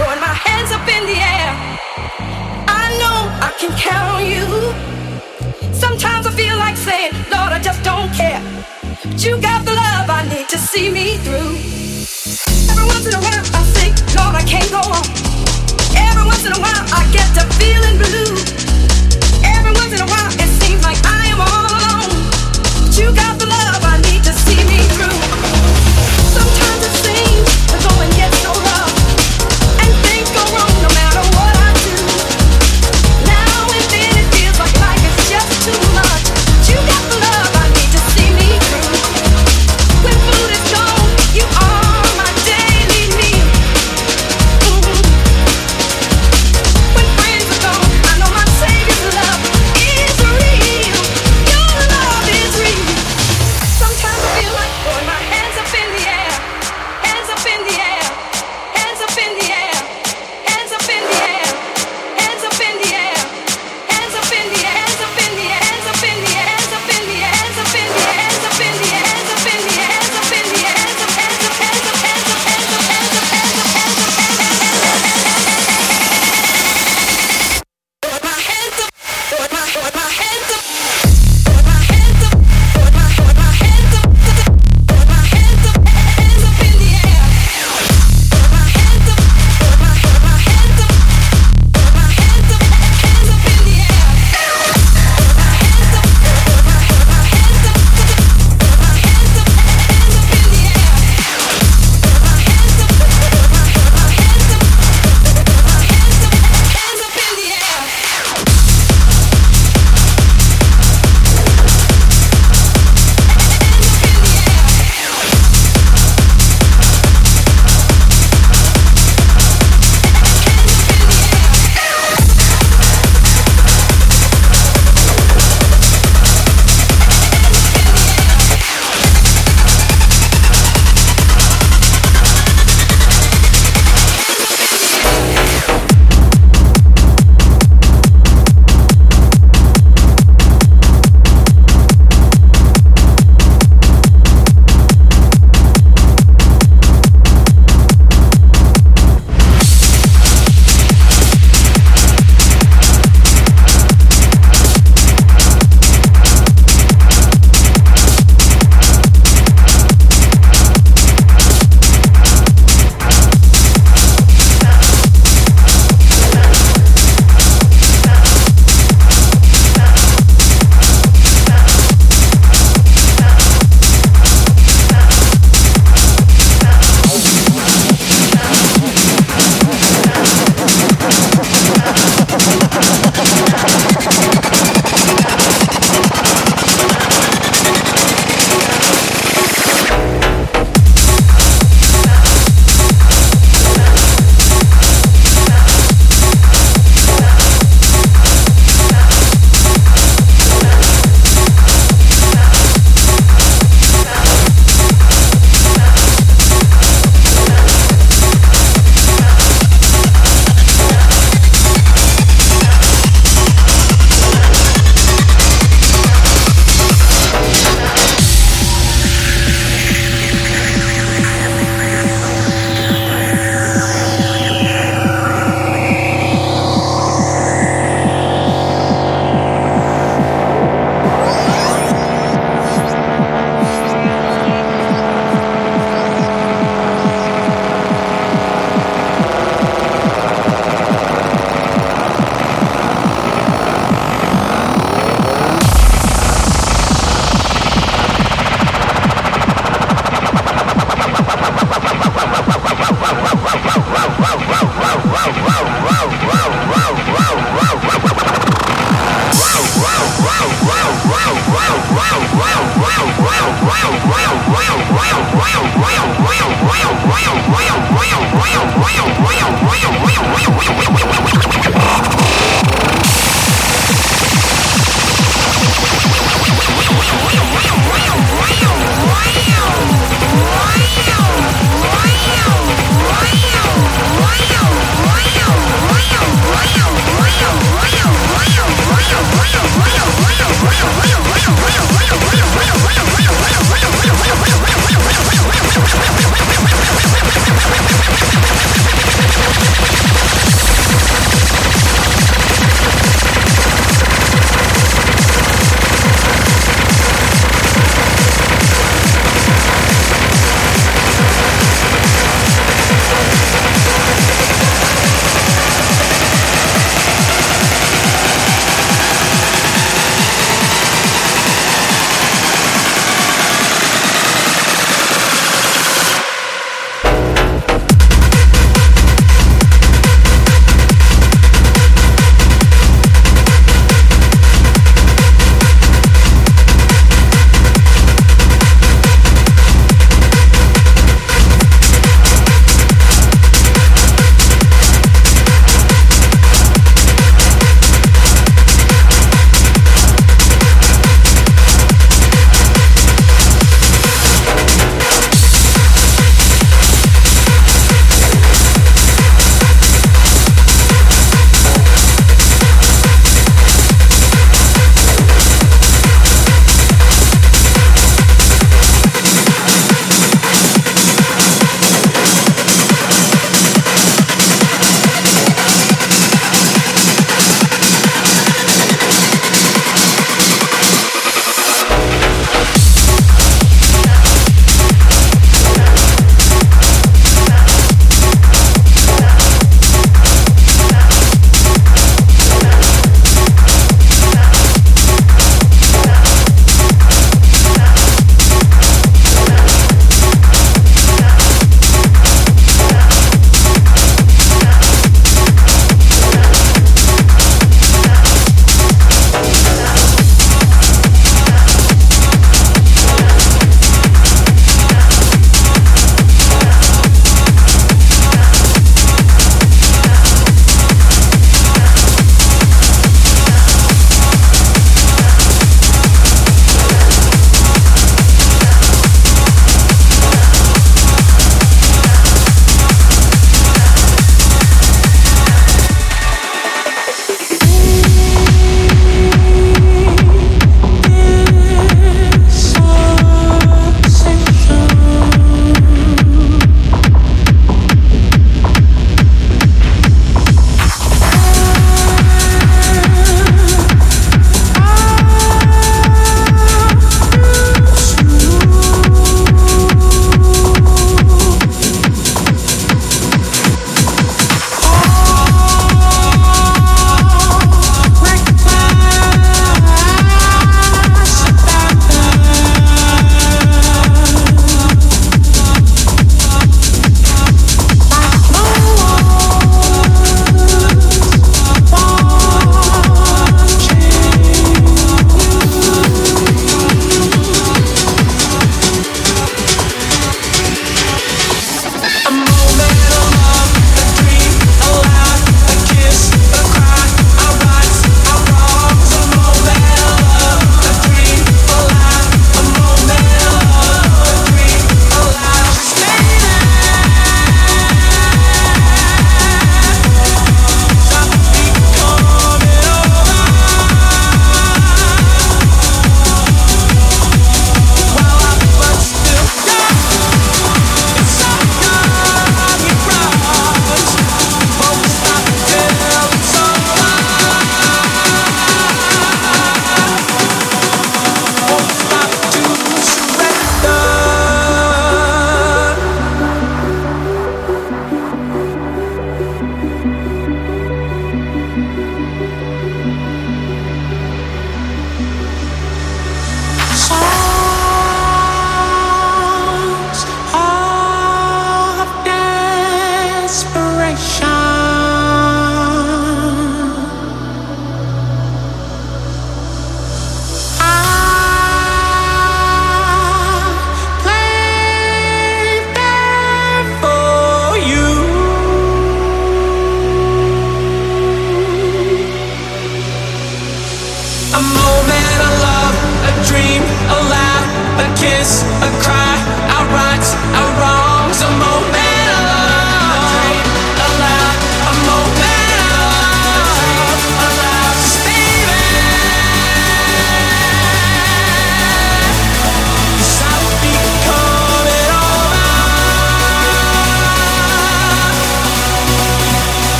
throwing my hands up in the air. I know I can count on you. Sometimes I feel like saying, Lord, I just don't care. But you got the love I need to see me through. Every once in a while I think, Lord, I can't go on. Every once in a while I get to feeling blue. Every once in a while it seems like I am all alone. But you got the love